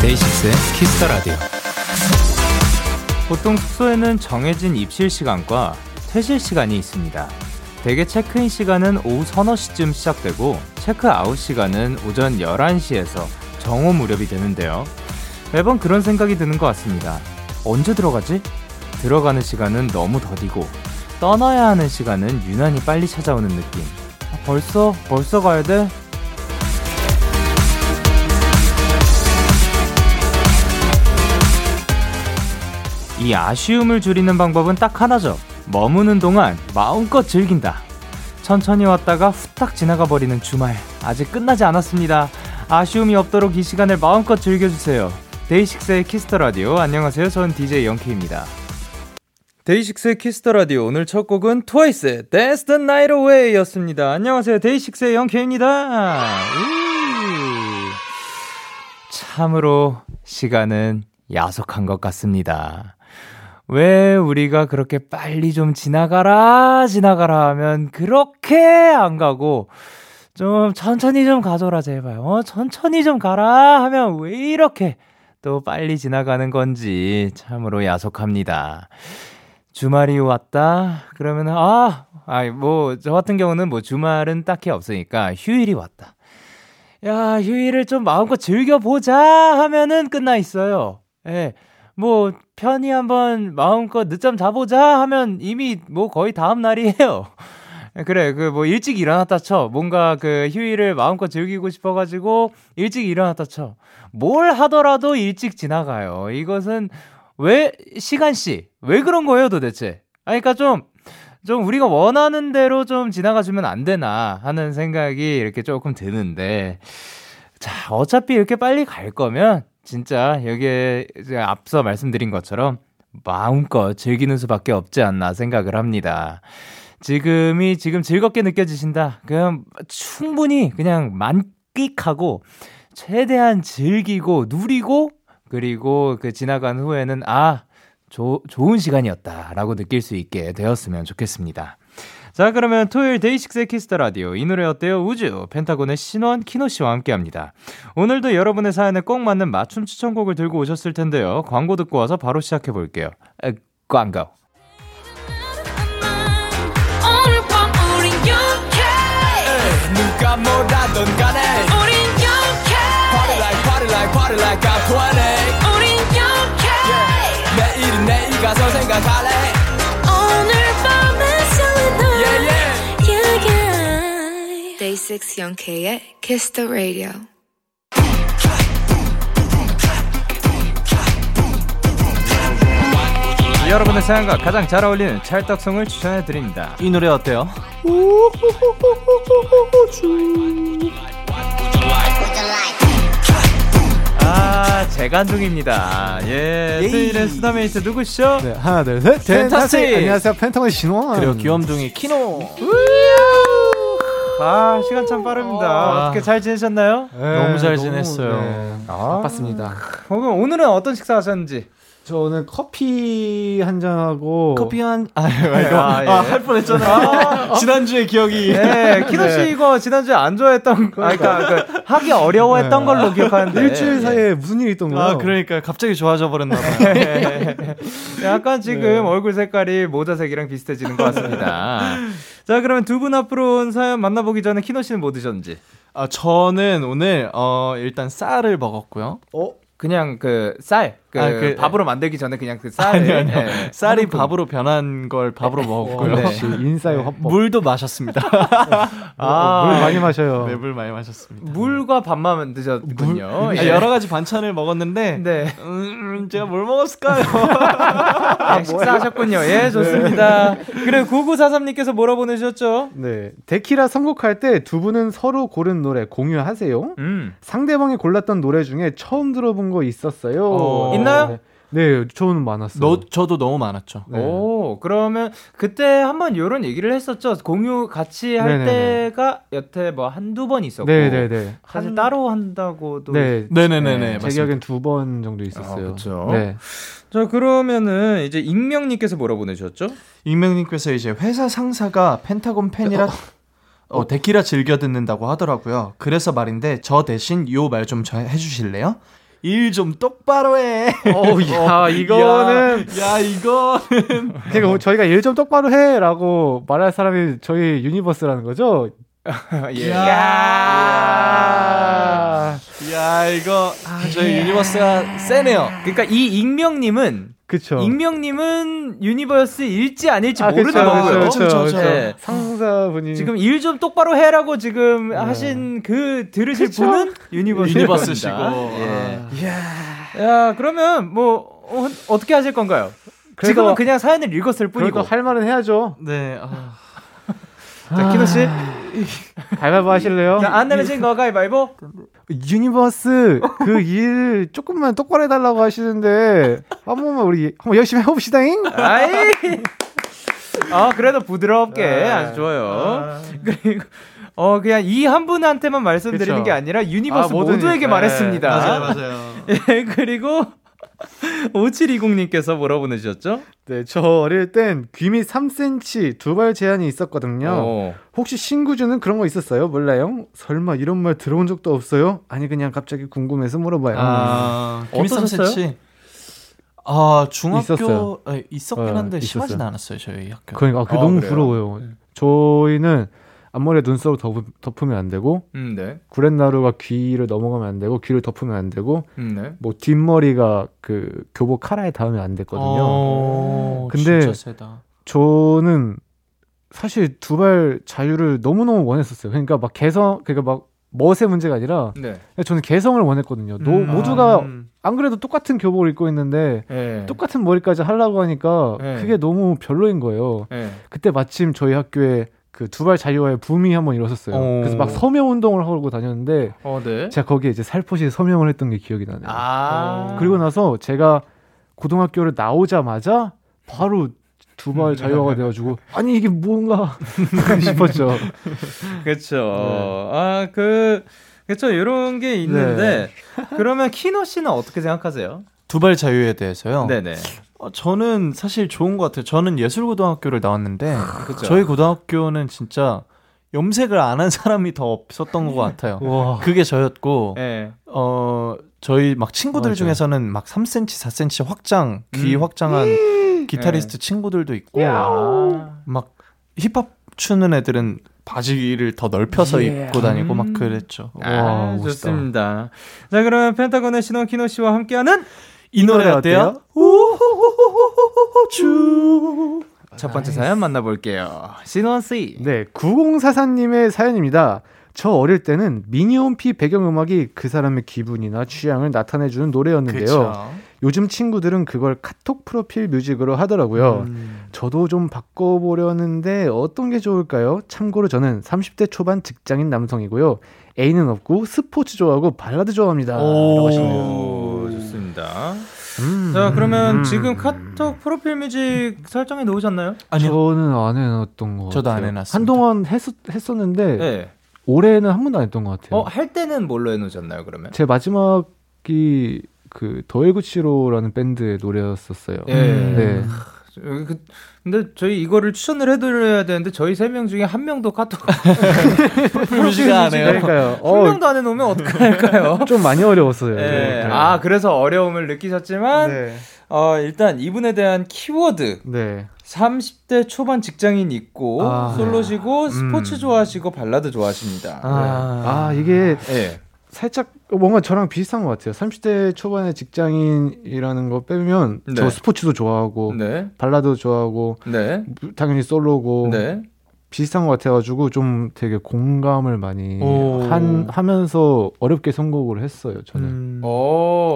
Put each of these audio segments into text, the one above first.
데이식스의 키스터 라디오. 보통 숙소에는 정해진 입실 시간과 퇴실 시간이 있습니다. 대개 체크인 시간은 오후 서너 시쯤 시작되고 체크아웃 시간은 오전 11시에서 정오 무렵이 되는데요. 매번 그런 생각이 드는 것 같습니다. 언제 들어가지? 들어가는 시간은 너무 더디고 떠나야 하는 시간은 유난히 빨리 찾아오는 느낌. 아, 벌써 벌써 가야 돼? 이 아쉬움을 줄이는 방법은 딱 하나죠. 머무는 동안 마음껏 즐긴다. 천천히 왔다가 후딱 지나가 버리는 주말. 아직 끝나지 않았습니다. 아쉬움이 없도록 이 시간을 마음껏 즐겨주세요. 데이식스의 키스터 라디오. 안녕하세요. 저는 DJ 영케입니다. 데이식스의 키스터 라디오. 오늘 첫 곡은 트와이스 Dance the Night Away였습니다. 안녕하세요. 데이식스의 영케입니다. 참으로 시간은 야속한 것 같습니다. 왜 우리가 그렇게 빨리 좀 지나가라, 지나가라 하면 그렇게 안 가고, 좀 천천히 좀 가줘라, 제발. 어, 천천히 좀 가라 하면 왜 이렇게 또 빨리 지나가는 건지 참으로 야속합니다. 주말이 왔다? 그러면, 아, 아, 뭐, 저 같은 경우는 뭐 주말은 딱히 없으니까 휴일이 왔다. 야, 휴일을 좀 마음껏 즐겨보자 하면은 끝나 있어요. 예. 뭐 편히 한번 마음껏 늦잠 자보자 하면 이미 뭐 거의 다음 날이에요. 그래, 그 뭐 일찍 일어났다 쳐. 뭔가 그 휴일을 마음껏 즐기고 싶어가지고 일찍 일어났다 쳐. 뭘 하더라도 일찍 지나가요. 이것은 왜 시간 씨 왜 그런 거예요 도대체? 아니, 그러니까 좀. 좀 우리가 원하는 대로 좀 지나가 주면 안 되나 하는 생각이 이렇게 조금 드는데, 자, 어차피 이렇게 빨리 갈 거면 진짜 여기에 앞서 말씀드린 것처럼 마음껏 즐기는 수밖에 없지 않나 생각을 합니다. 지금이 지금 즐겁게 느껴지신다. 그냥 충분히 그냥 만끽하고 최대한 즐기고 누리고 그리고 그 지나간 후에는 아, 조, 좋은 시간이었다라고 느낄 수 있게 되었으면 좋겠습니다. 자, 그러면 토요일 데이식스의 키스터 라디오. 이 노래 어때요? 우주. 펜타곤의 신원, 키노 씨와 함께 합니다. 오늘도 여러분의 사연에 꼭 맞는 맞춤 추천곡을 들고 오셨을 텐데요. 광고 듣고 와서 바로 시작해 볼게요. 광고. 누가 뭐라던 간에 우린 영케 Party like party like party like I'm 20 우린 영케 yeah. 내일은 내일 가서 생각할래 Day6 Young K의 Kiss the Radio. 여러분의 사연과 가장 잘 어울리는 찰떡송을 추천해 드립니다. 이 노래 어때요? 아, 재간둥입니다. 예, 수요일의 수다메이트 누구시죠? 네, 하나, 둘, 셋. 펜타스! 안녕하세요, 펜타곤 신원. 그리고 귀염둥이 키노. 아, 시간 참 빠릅니다. 아. 어떻게 잘 지내셨나요? 네, 너무 잘 너무, 지냈어요. 네. 아. 바빴습니다. 그럼 오늘은 어떤 식사 하셨는지? 저는 커피 한 잔하고 커피 한 아, 말고 아, 예. 아, 할 뻔했잖아요. 아, 지난주에 기억이. 네, 키노 씨 네. 이거 지난주에 안 좋아했던 거, 아, 그러니까 그, 하기 어려워했던 네. 걸로 기억하는데 일주일 사이에 무슨 일이 있던 거예요? 아, 그러니까 갑자기 좋아져 버렸나 봐요. 네. 약간 지금 네. 얼굴 색깔이 모자색이랑 비슷해지는 것 같습니다. 자, 그러면 두 분 앞으로 온 사연 만나보기 전에 키노 씨는 뭐 드셨는지? 아, 저는 오늘 어 일단 쌀을 먹었고요. 어? 그냥 그 쌀, 그, 아, 그 밥으로 만들기 전에 그냥 그 쌀, 아니, 아니요. 네. 쌀이 밥으로 변한 걸 밥으로 먹었고요. 네. 인사의 화법. 물도 마셨습니다. 아, 물 많이 마셔요. 네, 물 많이 마셨습니다. 물과 밥만 드셨군요. 물, 예. 여러 가지 반찬을 먹었는데, 네. 음, 제가 뭘 먹었을까요? 아, 식사하셨군요. 예, 좋습니다. 그래, 9943님께서 뭐라 보내주셨죠? 네. 데키라 선곡할 때 두 분은 서로 고른 노래 공유하세요. 음. 상대방이 골랐던 노래 중에 처음 들어본 거 있었어요. 어. 있나요? 네. 네, 저는 많았어요. 너, 저도 너무 많았죠. 네. 오, 그러면 그때 한번 이런 얘기를 했었죠. 공유 같이 할 네네네. 때가 여태 뭐 한두 번 있었고. 네네네. 사실 한... 따로 한다고도. 네. 네네네네. 네, 제 기억엔 두 번 정도 있었어요. 아, 그렇죠. 네. 자, 그러면은 이제 익명님께서 뭐라 보내셨죠? 익명님께서 이제 회사 상사가 펜타곤 팬이라 어. 어, 데키라 즐겨 듣는다고 하더라고요. 그래서 말인데 저 대신 요 말 좀 해주실래요? 일 좀 똑바로 해. 어우, 야, 이거는. 야, 야 이거는. 그러니까 뭐 저희가 일 좀 똑바로 해. 라고 말할 사람이 저희 유니버스라는 거죠? 예. 야, 야, 이거, 아, 저희 유니버스가 세네요. 그러니까 이 익명님은 그쵸. 익명님은 유니버스 일지 아닐지 아, 모르는 거고요. 그쵸, 그쵸, 그쵸. 네. 상사분이 지금 일 좀 똑바로 해라고 지금 네. 하신 그 들으실 그쵸? 분은 유니버스 유니버스시고. 예. 아. 야, 그러면 뭐 어, 떻게 하실 건가요? 지금은 그냥 사연을 읽었을 뿐이고 할 말은 해야죠. 네. 아. 자, 키노 씨. 가위바위보 하실래요? 자, 안 내면 진거 가위바위보. 유니버스 그 일 조금만 똑바로 해달라고 하시는데 한 번만 우리 한번 열심히 해봅시다잉. 아이. 아 그래도 부드럽게 아, 아주 좋아요. 아. 그리고 어 그냥 이 한 분한테만 말씀드리는 그쵸. 게 아니라 유니버스 아, 모두에게 말했습니다. 맞아요, 맞아요. 예 그리고 5720님께서 뭐라 보내주셨죠? 네, 저 어릴 땐 귀밑 3cm 두발 제한이 있었거든요. 오. 어. 혹시 신구주는 그런 거 있었어요? 몰라요? 설마 이런 말 들어본 적도 없어요? 아니 그냥 갑자기 궁금해서 물어봐요. 아, 귀밑 3cm? 아, 중학교 있었어요. 아, 있었긴 어, 한데 어, 심하진 않았어요, 저희 학교. 그러니까 아, 그 아, 너무 그래요? 부러워요. 저희는 앞머리에 눈썹을 덮, 으면안 되고 음, 네. 구렛나루가 귀를 넘어가면 안 되고 귀를 덮으면 안 되고 음, 네. 뭐 뒷머리가 그 교복 카라에 닿으면 안 됐거든요. 어, 근데 저는 사실 두발 자유를 너무너무 원했었어요. 그러니까 막 개성 그러니까 막 멋의 문제가 아니라 네. 저는 개성을 원했거든요. 음, 노, 모두가 음. 안 그래도 똑같은 교복을 입고 있는데 네. 똑같은 머리까지 하려고 하니까 네. 그게 너무 별로인 거예요. 네. 그때 마침 저희 학교에 그 두발 자유화의 붐이 한번 일어섰어요. 오. 그래서 막 서명 운동을 하고 다녔는데 어, 네. 제가 거기에 이제 살포시 서명을 했던 게 기억이 나네요. 아. 그리고 나서 제가 고등학교를 나오자마자 바로 두발 자유화가 돼가지고 아니 이게 뭔가 싶었죠. 그렇죠. 네. 아그 그렇죠. 이런 게 있는데 네. 그러면 키노 씨는 어떻게 생각하세요? 두발 자유에 대해서요. 네네. 어, 저는 사실 좋은 것 같아요. 저는 예술고등학교를 나왔는데 그쵸? 저희 고등학교는 진짜 염색을 안 한 사람이 더 없었던 것 같아요. 그게 저였고 네. 어 저희 막 친구들 맞아. 중에서는 막 3cm, 4cm 확장, 귀 음. 확장한 기타리스트 네. 친구들도 있고 막 힙합 추는 애들은 바지를 더 넓혀서 예. 입고 다니고 막 음. 그랬죠. 아, 와, 좋습니다. 자, 그러면 펜타곤의 신원 키노 씨와 함께하는 이 노래 어때요? 주. 첫 번째 사연 만나볼게요. 신원 씨. 네, 9044님의 사연입니다. 저 어릴 때는 미니홈피 배경음악이 그 사람의 기분이나 취향을 나타내주는 노래였는데요. 그쵸. 요즘 친구들은 그걸 카톡 프로필 뮤직으로 하더라고요. 음. 저도 좀 바꿔보려는데 어떤 게 좋을까요? 참고로 저는 30대 초반 직장인 남성이고요. 애인은 없고 스포츠 좋아하고 발라드 좋아합니다. 라고 하시네요. 좋습니다. 음, 자, 그러면 음, 지금 카톡 프로필 music 설정해 놓으셨나요? 아니요. 저는 안 해놨던 것 저도 같아요. 안 해놨어요. 한동안 했었, 했었는데, 네. 올해는 한 번도 안 했던 것 같아요. 어, 할 때는 뭘로 해놓으셨나요, 그러면? 제 마지막이 그 더일구치로라는 밴드의 노래였었어요. 예. 네. 그, 근데 저희 이거를 추천을 해드려야 되는데 저희 세 명 중에 한 명도 카톡 프로시가 안 해요. 그러니까요. 한 어, 명도 안 해놓으면 어떡할까요? 좀 많이 어려웠어요. 네. 네. 아 그래서 어려움을 느끼셨지만 네. 어, 일단 이분에 대한 키워드 네. 30대 초반 직장인 있고 아, 솔로시고 음. 스포츠 좋아하시고 발라드 좋아하십니다. 아, 아 이게 네. 살짝 뭔가 저랑 비슷한 것 같아요. 30대 초반의 직장인이라는 거 빼면 네. 저 스포츠도 좋아하고 네. 발라드 좋아하고 네. 당연히 솔로고 네. 비슷한 것 같아가지고 좀 되게 공감을 많이 한 하면서 어렵게 선곡을 했어요. 저는. 음.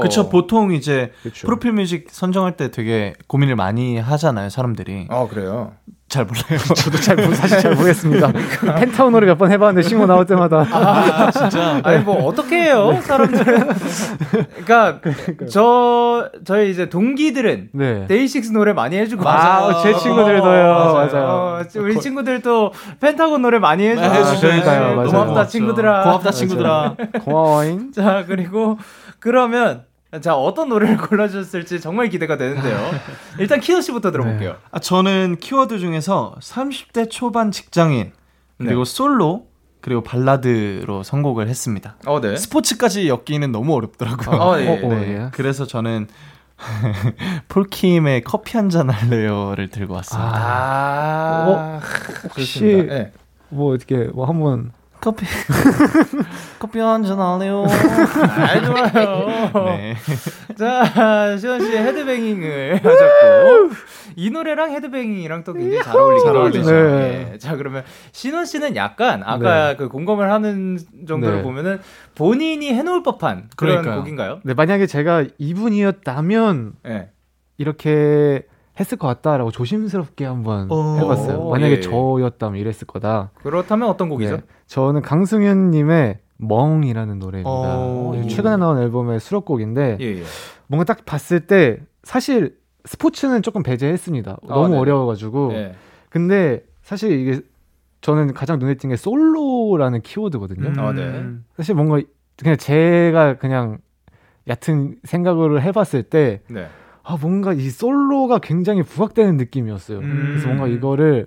그쵸 보통 이제 그쵸. 프로필 뮤직 선정할 때 되게 고민을 많이 하잖아요 사람들이. 아 그래요. 잘 몰라요. 저도 잘 사실 잘 모르겠습니다. 펜타운 노래 몇번 해봤는데 신고 나올 때마다 아, 진짜. 아니 뭐 어떻게 해요, 사람들은. 그러니까 저 저희 이제 동기들은 네. 데이식스 노래 많이 해주고 아, 제 친구들도요. 어, 맞아요. 맞아요. 어, 우리 친구들도 펜타곤 노래 많이 해주고 네, 해주시니까요. 네, 고맙다 친구들아. 고맙다 친구들아. 고마워잉. 자 그리고 그러면 자 어떤 노래를 골라주셨을지 정말 기대가 되는데요. 일단 키노 씨부터 들어볼게요. 네. 아, 저는 키워드 중에서 30대 초반 직장인 그리고 네. 솔로 그리고 발라드로 선곡을 했습니다. 어, 네. 스포츠까지 엮기는 너무 어렵더라고요. 어, 예. 어, 네. 그래서 저는 폴킴의 커피 한 잔 할래요를 들고 왔습니다. 아, 어, 혹시 네. 뭐 어떻게 뭐 한번 커피 커피 한 잔 할래요. 아, 좋아요. 네. 자, 시원 씨 헤드뱅잉을 하셨고 이 노래랑 헤드뱅잉이랑 또 굉장히 잘 어울리긴 하죠. 네. 네. 자, 그러면 신원 씨는 약간 아까 네. 그 공감을 하는 정도를 네. 보면은 본인이 해놓을 법한 그런 그러니까요. 곡인가요? 네, 만약에 제가 이분이었다면 네. 이렇게 했을 것 같다라고 조심스럽게 한번 어, 해봤어요. 만약에 예. 저였다면 이랬을 거다. 그렇다면 어떤 곡이죠? 네. 저는 강승현님의 멍이라는 노래입니다. 어, 최근에 나온 앨범의 수록곡인데 예, 예. 뭔가 딱 봤을 때 사실 스포츠는 조금 배제했습니다. 아, 너무 네. 어려워가지고. 네. 근데 사실 이게 저는 가장 눈에 띈 게 솔로라는 키워드거든요. 음. 아, 네. 사실 뭔가 그냥 제가 그냥 얕은 생각을 해봤을 때 네. 아, 뭔가 이 솔로가 굉장히 부각되는 느낌이었어요. 음. 그래서 뭔가 이거를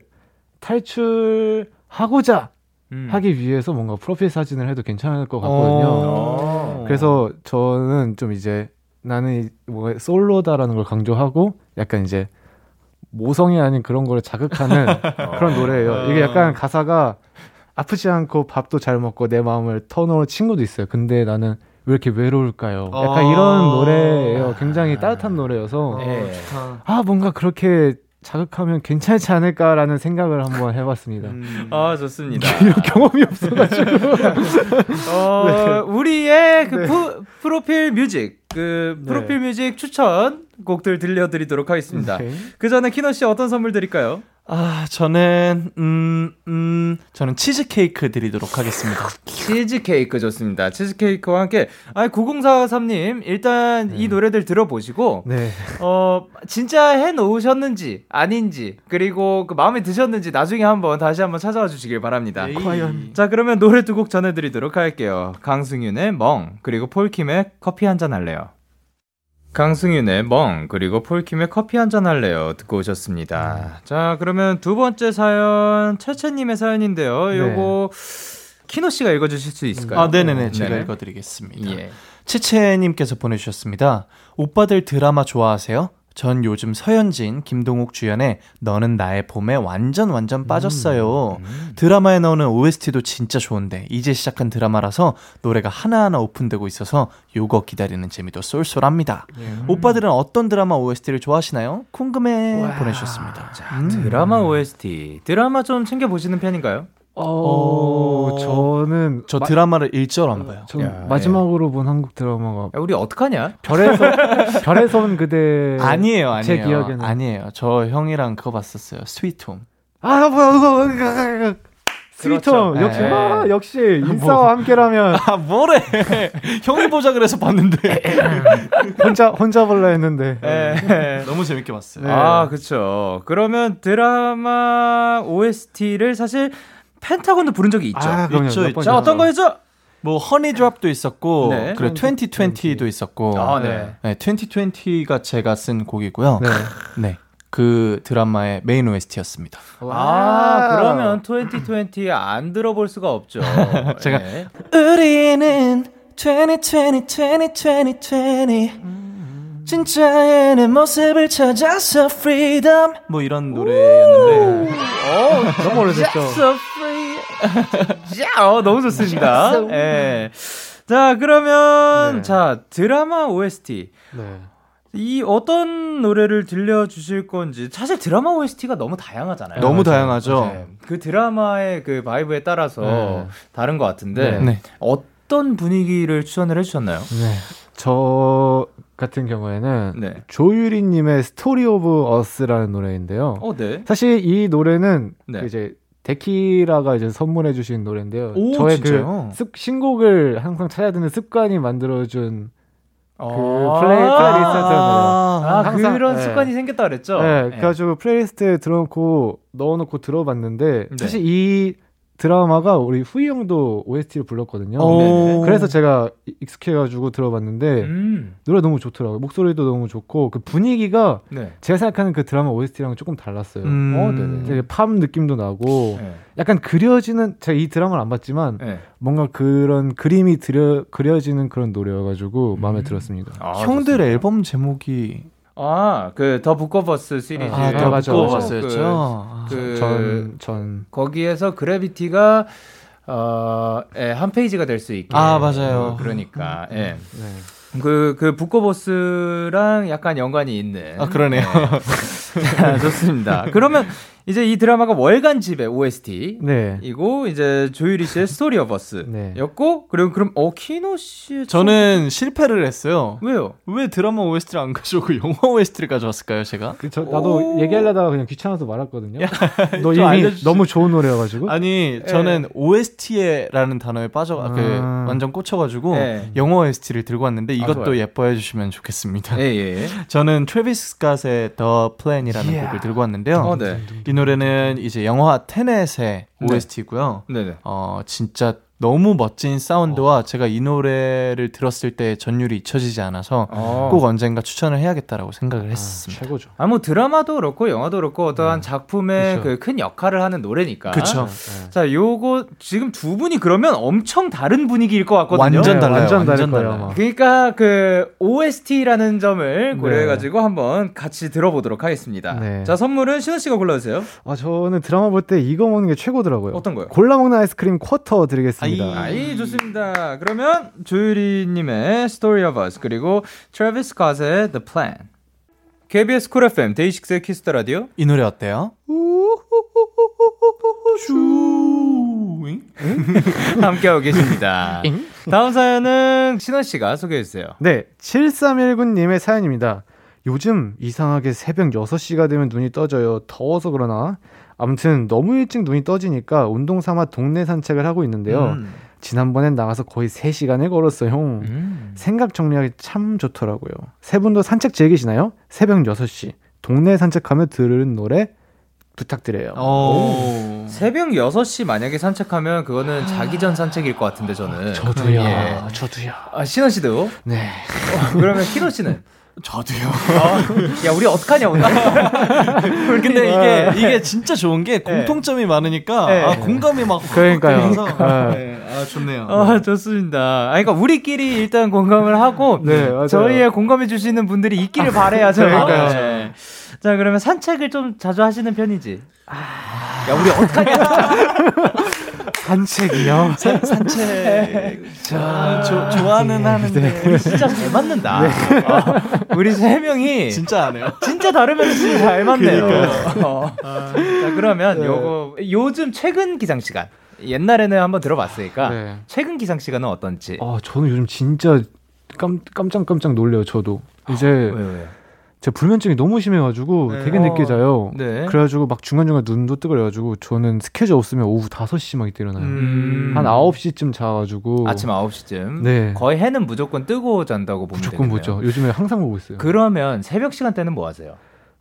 탈출하고자 음. 하기 위해서 뭔가 프로필 사진을 해도 괜찮을 것 같거든요. 어. 그래서 저는 좀 이제 나는 뭐 솔로다라는 걸 강조하고 약간 이제 모성이 아닌 그런 걸 자극하는 그런 노래예요. 이게 약간 가사가 아프지 않고 밥도 잘 먹고 내 마음을 터놓을 친구도 있어요. 근데 나는 왜 이렇게 외로울까요? 약간 어~ 이런 노래예요. 굉장히 따뜻한 노래여서 네. 아 뭔가 그렇게 자극하면 괜찮지 않을까라는 생각을 한번 해봤습니다. 음. 아 좋습니다. 이런 경험이 없어가지고 어, 네. 우리의 그 네. 프, 프로필 music 그 네. 프로필 music 추천 곡들 들려드리도록 하겠습니다. 네. 그 전에 키노 씨 어떤 선물 드릴까요? 아, 저는 음, 음, 저는 치즈 케이크 드리도록 하겠습니다. 치즈 케이크 좋습니다. 치즈 케이크와 함께 아, 9043님 일단 네. 이 노래들 들어보시고 네. 어, 진짜 해 놓으셨는지 아닌지 그리고 그 마음에 드셨는지 나중에 한번 다시 한번 찾아와 주시길 바랍니다. 과연. 자, 그러면 노래 두 곡 전해 드리도록 할게요. 강승윤의 멍 그리고 폴킴의 커피 한 잔 할래요. 강승윤의 멍 그리고 폴킴의 커피 한 잔 할래요 듣고 오셨습니다. 음. 자 그러면 두 번째 사연 채채님의 사연인데요. 네. 요거 키노 씨가 읽어주실 수 있을까요? 아 네네네 제가 네네. 읽어드리겠습니다. 예. 채채님께서 보내주셨습니다. 오빠들 드라마 좋아하세요? 전 요즘 서현진, 김동욱 주연의 너는 나의 봄에 완전 완전 음, 빠졌어요. 음, 음. 드라마에 나오는 OST도 진짜 좋은데 이제 시작한 드라마라서 노래가 하나하나 오픈되고 있어서 요거 기다리는 재미도 쏠쏠합니다. 음. 오빠들은 어떤 드라마 OST를 좋아하시나요? 궁금해 와. 보내주셨습니다. 자, 음. 드라마 OST 드라마 좀 챙겨 보시는 편인가요? 어, 어, 저는 저 드라마를 일절 안 봐요. 전 야, 마지막으로 예. 본 한국 드라마가 야, 우리 어떡하냐? 별에서 별에서 온 그대 아니에요, 아니에요. 제 기억에는 아니에요. 저 형이랑 그거 봤었어요. 스위트홈. 아, 뭐야, 스위트홈 그렇죠. 역시 네. 아, 역시 인싸와 뭐, 함께라면 아 뭐래 형이 보자 그래서 봤는데 혼자 혼자 볼라 했는데 네. 너무 재밌게 봤어요. 네. 아 그렇죠. 그러면 드라마 OST를 사실 펜타곤도 부른 적이 있죠. 아, 있죠, 있죠. 자, 어떤 거였죠? 뭐 허니드랍도 있었고 네. 그리고 2020도 있었고 아, 네. 네. 2020가 제가 쓴 곡이고요. 네. 네. 그 드라마의 메인 OST였습니다. 아, 그러면 2020 안 들어볼 수가 없죠. 제가 네. 우리는 2020 2020 20 진짜의 내 모습을 찾아서 freedom 뭐 이런 노래였는데 어 너무 오래됐죠 so 어, 너무 좋습니다 예. 자 그러면 네. 자 드라마 OST 네. 이 어떤 노래를 들려주실 건지 사실 드라마 OST가 너무 다양하잖아요. 너무 다양하죠. 네. 그 드라마의 그 vibe에 따라서 네. 다른 것 같은데 네. 어떤 분위기를 추천을 해주셨나요? 네. 저 같은 경우에는 네. 조유리님의 Story of Us라는 노래인데요. 어, 네. 사실 이 노래는 네. 그 이제 데키라가 이제 선물해 주신 노래인데요. 오, 저의 그 진짜요? 그 습, 신곡을 항상 찾아 듣는 습관이 만들어준 그 아~ play playlist였잖아요. 아, 항상, 그런 네. 습관이 생겼다 그랬죠. 네, 네. 그래가지고 플레이리스트에 들어놓고 넣어놓고 들어봤는데 네. 사실 이 드라마가 우리 후이 형도 OST를 불렀거든요. 그래서 제가 익숙해가지고 들어봤는데 음. 노래 너무 좋더라고요. 목소리도 너무 좋고 그 분위기가 네. 제가 생각하는 그 드라마 OST랑 조금 달랐어요. 음. 어, 네네. 되게 팝 느낌도 나고 네. 약간 그려지는 제가 이 드라마를 안 봤지만 네. 뭔가 그런 그림이 그려, 그려지는 그런 노래여가지고 음. 마음에 들었습니다. 아, 형들 앨범 제목이 아, 그 The Book of Us 시리즈. 아, The Book of Us였죠. 그, 그 전, 전. 거기에서 Gravity가 어, 예, 한 페이지가 될 수 있게. 아, 맞아요. 어, 그러니까, 예. 네. 그, 그, Book of Us랑 약간 연관이 있는. 아, 그러네요. 네. 좋습니다. 그러면 이제 이 드라마가 월간 집의 OST. 네. 이고 이제 조유리 씨의 Story of Us였고 네. 그리고 그럼 어 키노 씨 저는 실패를 했어요. 왜요? 왜 드라마 OST를 안 가져오고 영화 OST를 가져왔을까요, 제가? 그, 저, 나도 얘기하려다가 그냥 귀찮아서 말았거든요. 너 이미 알려주시... 너무 좋은 노래여 가지고. 아니, 저는 네. OST에라는 단어에 빠져 아... 그 완전 꽂혀 가지고 네. 영화 OST를 들고 왔는데 이것도 아, 예뻐해 주시면 좋겠습니다. 예, 예. 저는 트래비스 스캇의 The Plan이라는 yeah. 곡을 들고 왔는데요. 어, 네. 노래는 이제 영화 테넷의 OST고요. 네. 어 진짜 너무 멋진 사운드와 어. 제가 이 노래를 들었을 때 전율이 잊혀지지 않아서 어. 꼭 언젠가 추천을 해야겠다라고 생각을 아, 했습니다. 최고죠. 아, 뭐 드라마도 그렇고 영화도 그렇고 어떠한 네. 작품의 그 큰 역할을 하는 노래니까. 그렇죠. 네. 자, 요거 지금 두 분이 그러면 엄청 다른 분위기일 것 같거든요. 완전 달라요. 완전, 완전 달라요. 그러니까 그 OST라는 점을 네. 고려해 가지고 한번 같이 들어보도록 하겠습니다. 네. 자, 선물은 신호 씨가 골라 주세요. 아, 저는 드라마 볼 때 이거 먹는 게 최고더라고요. 어떤 거요? 골라 먹는 아이스크림 쿼터 드리겠습니다. 좋습니다. 아이, 좋습니다. 그러면 조유리님의 Story of Us 그리고 트래비스 스캇의 The Plan. KBS 쿨 FM 데이식스의 Kiss the Radio 이 노래 어때요? 함께하고 계십니다. 다음 사연은 신원 씨가 소개해 주세요. 네, 7319님의 사연입니다. 요즘 이상하게 새벽 6시가 되면 눈이 떠져요. 더워서 그러나. 아무튼 너무 일찍 눈이 떠지니까 운동 삼아 동네 산책을 하고 있는데요. 음. 지난번엔 나가서 거의 3시간을 걸었어요. 음. 생각 정리하기 참 좋더라고요. 세 분도 산책 즐기시나요? 새벽 6시. 동네 산책하며 들은 노래 부탁드려요. 오. 새벽 6시 만약에 산책하면 그거는 자기 전 산책일 것 같은데 저는. 저도요. 예. 저도요. 아, 신원 씨도? 네. 어, 그러면 키노 씨는? 저도요. 어, 야, 우리 어떡하냐, 오늘. 근데 이게, 이게 진짜 좋은 게 네. 공통점이 많으니까, 네. 아, 공감이 막. 그러니까요. 네. 아, 좋네요. 아, 좋습니다. 아, 그러니까 우리끼리 일단 공감을 하고, 네, 저희의 공감해주시는 분들이 있기를 바래야죠. 그러니까요. 네. 자, 그러면 산책을 좀 자주 하시는 편이지? 아... 야, 우리 어떡하냐. 산책이요? 산, 산책. 자, 조, 좋아는 네. 하는데. 네. 우리 진짜 잘 맞는다. 네. 어, 우리 세 명이. 진짜 안 해요. 진짜 다르면 진짜 잘 맞네요. 어. 아. 자, 그러면 네. 요거, 요즘 최근 기상 시간. 옛날에는 한번 들어봤으니까. 네. 최근 기상 시간은 어떤지. 아, 저는 요즘 진짜 깜, 깜짝깜짝 놀래요, 저도. 이제. 아, 왜, 왜? 제가 불면증이 너무 심해가지고 네. 되게 늦게 자요. 네. 그래가지고 막 중간중간 눈도 뜨고 그래가지고 저는 스케줄 없으면 오후 5시 막 이때 일어나요. 음. 한 9시쯤 자가지고. 아침 9시쯤? 네. 거의 해는 무조건 뜨고 잔다고 보면 무조건 되겠네요. 보죠. 요즘에 항상 보고 있어요. 그러면 새벽 시간대는 뭐 하세요?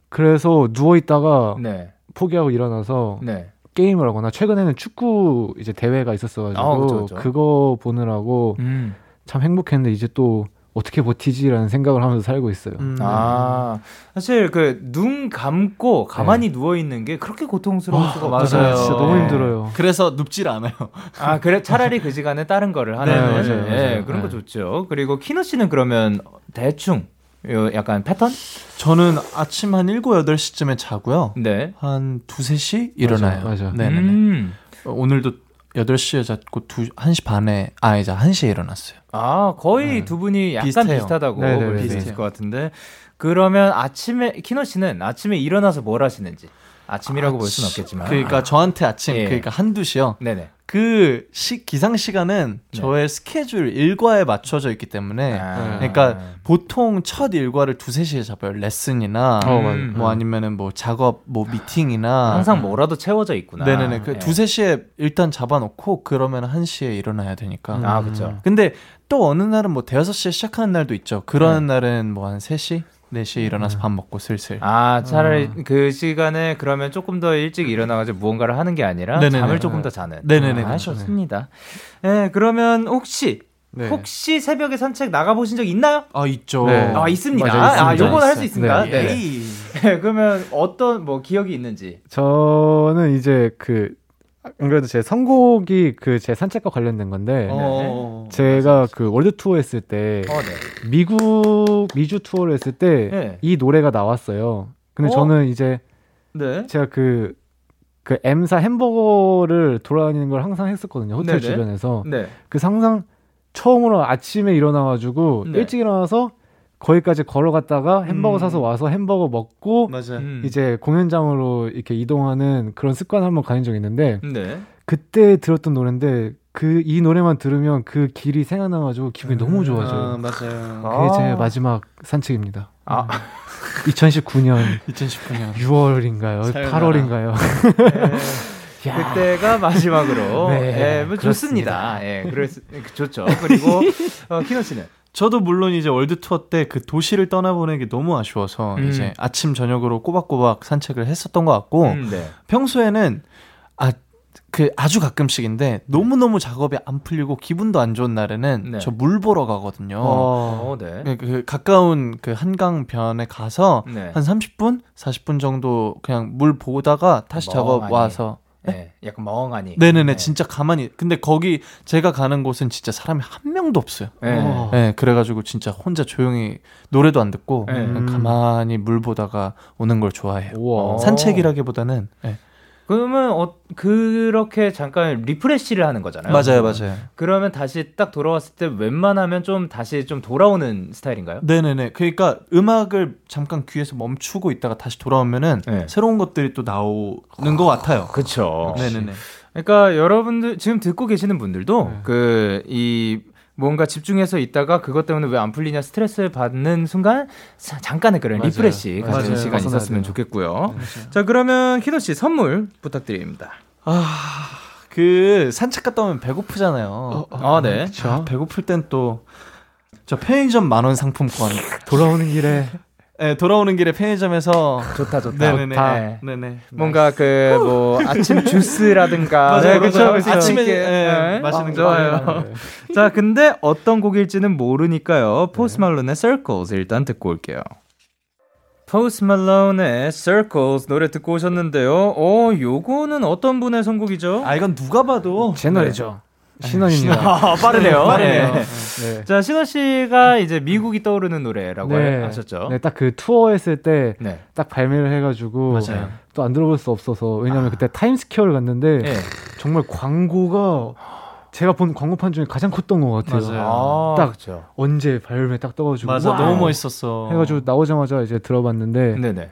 그래서 누워있다가 네. 포기하고 일어나서 네. 게임을 하거나 최근에는 축구 이제 대회가 있었어가지고 아, 그쵸, 그쵸. 그거 보느라고 음. 참 행복했는데 이제 또 어떻게 버티지라는 생각을 하면서 살고 있어요. 음. 아 사실 그 눈 감고 가만히 네. 누워 있는 게 그렇게 고통스러울 아, 수가 맞아요. 진짜 너무 네. 힘들어요. 그래서 눕질 않아요. 아 그래 차라리 그 시간에 다른 거를 하는 네, 맞아요, 맞아요. 네, 그런 거 네. 좋죠. 그리고 키노 씨는 그러면 대충 요 약간 패턴? 저는 아침 한 7, 8시쯤에 자고요. 네. 한 2, 3시 일어나요. 맞아. 맞아. 네네네. 음. 오늘도 8시에 잤고 2, 1시 반에 아 이제 1시에 일어났어요. 아, 거의 네. 두 분이 약간 비슷해요. 비슷하다고 볼 수 있을 것 같은데. 그러면 아침에 키노 씨는 아침에 일어나서 뭘 하시는지. 아침이라고 아침, 볼 수는 없겠지만. 그러니까 저한테 아침 예. 그러니까 한두 시요. 네네. 그 시, 기상 시간은 네. 저의 스케줄 일과에 맞춰져 있기 때문에 아. 그러니까 보통 첫 일과를 두세 시에 잡아요. 레슨이나 어, 음. 뭐 아니면은 뭐 작업 뭐 미팅이나 항상 뭐라도 채워져 있구나. 네네네. 그 네. 두세 시에 일단 잡아놓고 그러면 한 시에 일어나야 되니까. 아, 그렇죠. 근데 또 어느 날은 뭐 대여섯 시에 시작하는 날도 있죠. 그런 네. 날은 뭐한 3시? 4시에 일어나서 음. 밥 먹고 슬슬. 아, 차라리 음. 그 시간에 그러면 조금 더 일찍 일어나가지고 무언가를 하는 게 아니라 네네네. 잠을 조금 더 자는. 네네네. 아, 좋습니다. 네, 그러면 혹시 네. 혹시 새벽에 산책 나가 보신 적 있나요? 아, 있죠. 네. 아, 있습니다. 맞아, 아, 요건 할 수 있습니까? 네. 네. 네. 그러면 어떤 뭐 기억이 있는지. 저는 이제 그, 안 그래도 제 선곡이 그 제 산책과 관련된 건데 어, 제가 그 월드 투어 했을 때 어, 네. 미국 미주 투어를 했을 때이 네. 노래가 나왔어요. 근데 어? 저는 이제 네. 제가 그, 그 M사 햄버거를 돌아다니는 걸 항상 했었거든요. 호텔 네네. 주변에서. 네. 그 항상 처음으로 아침에 일어나가지고 네. 일찍 일어나서 거기까지 걸어갔다가 햄버거 음. 사서 와서 햄버거 먹고 음. 이제 공연장으로 이렇게 이동하는 그런 습관을 한번 가진 적이 있는데 네. 그때 들었던 노래인데 그 이 노래만 들으면 그 길이 생각나가지고 기분이 음. 너무 좋아져요. 아, 맞아요. 그게 아. 제 마지막 산책입니다. 아. 2019년 2019년 6월인가요? 8월인가요? 네. 그때가 마지막으로 네, 네 뭐 좋습니다. 예, 네, 그럴 수, 좋죠. 그리고 어, 키노 씨는 저도 물론 이제 월드 투어 때 그 도시를 떠나보내기 너무 아쉬워서 음. 이제 아침 저녁으로 꼬박꼬박 산책을 했었던 것 같고 음, 네. 평소에는 아 그 아주 가끔씩인데 너무 너무 작업이 안 풀리고 기분도 안 좋은 날에는 네. 저물 보러 가거든요. 어, 네. 그, 그 가까운 그 한강변에 가서 네. 한 30분, 40분 정도 그냥 물 보다가 다시 작업 와서 네, 약간 멍하니. 네네네, 네. 진짜 가만히. 근데 거기 제가 가는 곳은 진짜 사람이 한 명도 없어요. 네. 어. 네 그래가지고 진짜 혼자 조용히 노래도 안 듣고 네. 가만히 물 보다가 오는 걸 좋아해요. 우와. 산책이라기보다는. 네. 그러면 어, 그렇게 잠깐 리프레시를 하는 거잖아요. 맞아요, 맞아요. 그러면 다시 딱 돌아왔을 때 웬만하면 좀 다시 좀 돌아오는 스타일인가요? 네네네. 그러니까 음악을 잠깐 귀에서 멈추고 있다가 다시 돌아오면은 네. 새로운 것들이 또 나오는 것 같아요. 그렇죠. 네네네. 그러니까 여러분들 지금 듣고 계시는 분들도 네. 그이 뭔가 집중해서 있다가 그것 때문에 왜 안 풀리냐 스트레스 받는 순간 잠깐의 그런 맞아요. refresh 가지는 시간 있었으면 좋겠고요. 네, 자 그러면 키노 씨 선물 부탁드립니다. 아. 그 산책 갔다 오면 배고프잖아요. 어, 어, 아, 네. 아, 배고플 땐 또 저 편의점 만원 상품권 돌아오는 길에 네, 돌아오는 길에 편의점에서 좋다 좋다. 네네네. 좋다. 네네. 뭔가 그 뭐 아침 주스라든가 맞아요, 네, 그렇죠. 아침에 네, 네. 마시는 아, 좋아요. 네. 자, 근데 어떤 곡일지는 모르니까요. 포스트 말론의 Circles 일단 듣고 올게요. 포스트 말론의 Circles 노래 듣고 오셨는데요. 어, 요거는 어떤 분의 선곡이죠? 아, 이건 누가 봐도 제 노래죠. 신원입니다. 아, 빠르네요. 빠르네요. 네. 네. 자, 신원 씨가 이제 미국이 떠오르는 노래라고 네. 하셨죠. 네, 딱 그 투어 했을 때딱 네. 발매를 해가지고 또 안 들어볼 수 없어서 왜냐면 아. 그때 타임스퀘어를 갔는데 네. 정말 광고가 제가 본 광고판 중에 가장 컸던 것 같아요. 맞아요. 아, 딱 그렇죠. 언제 발매 딱 떠가지고 맞아 너무 멋있었어. 해가지고 나오자마자 이제 들어봤는데 네네.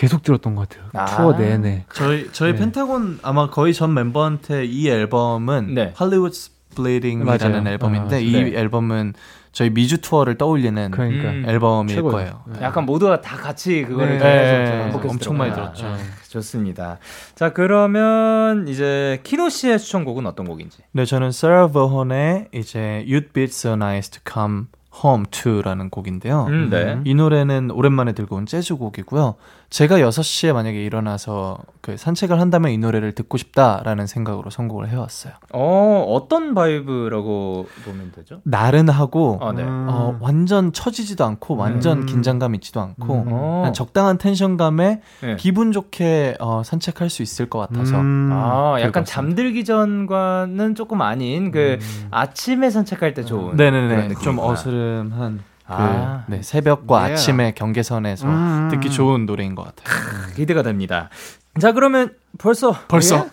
계속 들었던 것 같아요. 아~ 투어 내내. 저희 저희 네. 펜타곤 아마 거의 전 멤버한테 이 앨범은 네. Hollywood Bleeding이라는 앨범인데 아, 이 네. 앨범은 저희 미주 투어를 떠올리는 그러니까. 음. 앨범일 최고예요. 거예요. 네. 약간 모두가 다 같이 그거를 네. 엄청 많이 들었죠. 네. 좋습니다. 자 그러면 이제 키노 씨의 추천곡은 어떤 곡인지? 네 저는 Sarah Vaughan의 이제 You'd Be So Nice to Come Home To라는 곡인데요. 음, 네. 이 노래는 오랜만에 들고 온 재즈 곡이고요. 제가 6시에 만약에 일어나서 그 산책을 한다면 이 노래를 듣고 싶다라는 생각으로 선곡을 해왔어요. 어, 어떤 vibe라고 보면 되죠? 나른하고, 아, 네. 어, 완전 처지지도 않고, 완전 음. 긴장감 있지도 않고, 음. 어. 적당한 tension감에 네. 기분 좋게 어, 산책할 수 있을 것 같아서. 음. 아, 약간 잠들기 전과는 조금 아닌 그 음. 아침에 산책할 때 좋은. 네네네. 좀 어스름한. 그 아, 네, 새벽과 네. 아침의 경계선에서 음. 듣기 좋은 노래인 것 같아요. 음. 기대가 됩니다. 자, 그러면 벌써 벌써 예?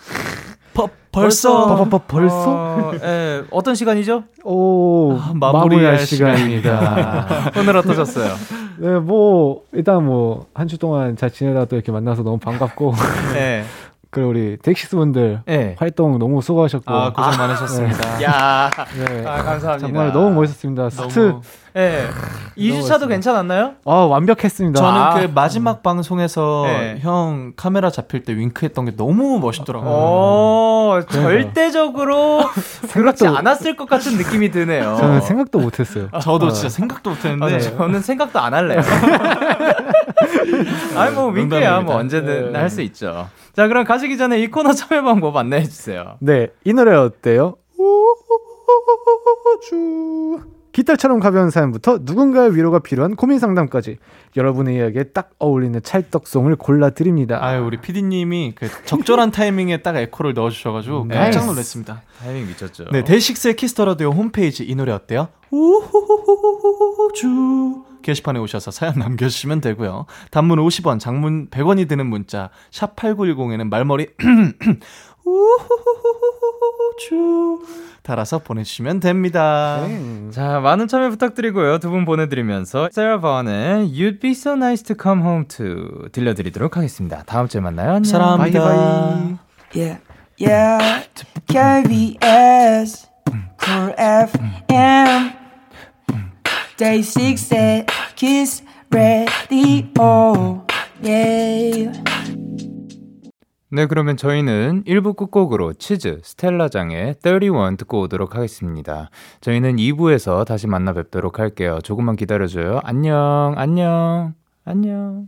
버, 벌써 버, 버, 벌써 어, 예, 어떤 시간이죠? 오 아, 마무리할 시간입니다. 오늘 어떠셨어요? 네, 뭐 일단 뭐 한 주 동안 잘 지내다 또 이렇게 만나서 너무 반갑고 네. 그리고 우리 데이식스 분들 네. 활동 너무 수고하셨고 아 고생 많으셨습니다. 네. 야, 네. 아, 감사합니다. 정말 너무 멋있었습니다. 스트 너무... 네. 2주차도 괜찮았나요? 아, 완벽했습니다. 저는 아. 그 마지막 방송에서 네. 형 카메라 잡힐 때 윙크했던 게 너무 멋있더라고요. 오, 절대적으로 그렇지 않았을 것 같은 느낌이 드네요. 저는 생각도 못 했어요. 저도 어. 진짜 생각도 못 했는데. 아, 저는 생각도 안 할래요. 아니, 뭐, 윙크야, 뭐, 언제든 네. 할수 있죠. 자, 그럼 가시기 전에 이 코너 참여 방법 안내해 주세요. 네, 이 노래 어때요? 우주. 깃털처럼 가벼운 사연부터 누군가의 위로가 필요한 고민 상담까지 여러분의 이야기에 딱 어울리는 찰떡송을 골라 드립니다. 아유, 우리 피디님이 그 적절한 타이밍에 딱 에코를 넣어주셔가지고 네. 깜짝 놀랐습니다. 타이밍 미쳤죠. 네, 데이식스의 키스터라디오 홈페이지 이 노래 어때요? 우주주 게시판에 오셔서 사연 남겨주시면 되고요. 단문 50원, 장문 100원이 드는 문자 샵 8910에는 말머리 우주 달아서 보내주시면 됩니다. 네. 자, 많은 참여 부탁드리고요. 두 분 보내드리면서 세라 바원의 You'd Be So Nice to Come Home To 들려드리도록 하겠습니다. 다음 주에 만나요. 안녕. 사랑합니다. 바이바이. Yeah, yeah. KBS Cool FM Day 6 Kiss Radio Yeah 네, 그러면 저희는 1부 끝곡으로 치즈, 스텔라장의 31 듣고 오도록 하겠습니다. 저희는 2부에서 다시 만나 뵙도록 할게요. 조금만 기다려줘요. 안녕, 안녕, 안녕.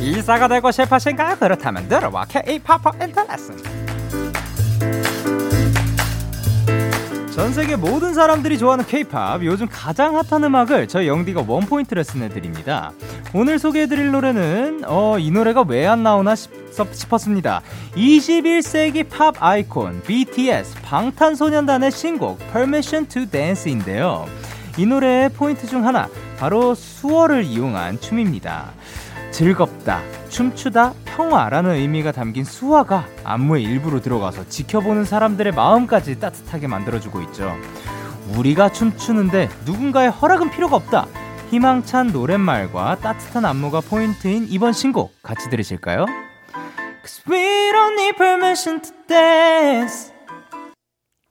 이사가 되고 싶으신가요? 그렇다면 들어와 K-팝 인터레슨 전 세계 모든 사람들이 좋아하는 K-팝 요즘 가장 핫한 음악을 저희 영디가 원포인트 레슨해 드립니다. 오늘 소개해 드릴 노래는 어, 이 노래가 왜 안 나오나 싶, 싶었습니다. 21세기 팝 아이콘 BTS 방탄소년단의 신곡 Permission to Dance인데요. 이 노래의 포인트 중 하나 바로 수어를 이용한 춤입니다. 즐겁다, 춤추다, 평화라는 의미가 담긴 수화가 안무의 일부로 들어가서 지켜보는 사람들의 마음까지 따뜻하게 만들어주고 있죠. 우리가 춤추는데 누군가의 허락은 필요가 없다. 희망찬 노랫말과 따뜻한 안무가 포인트인 이번 신곡 같이 들으실까요? we don't need permission to dance.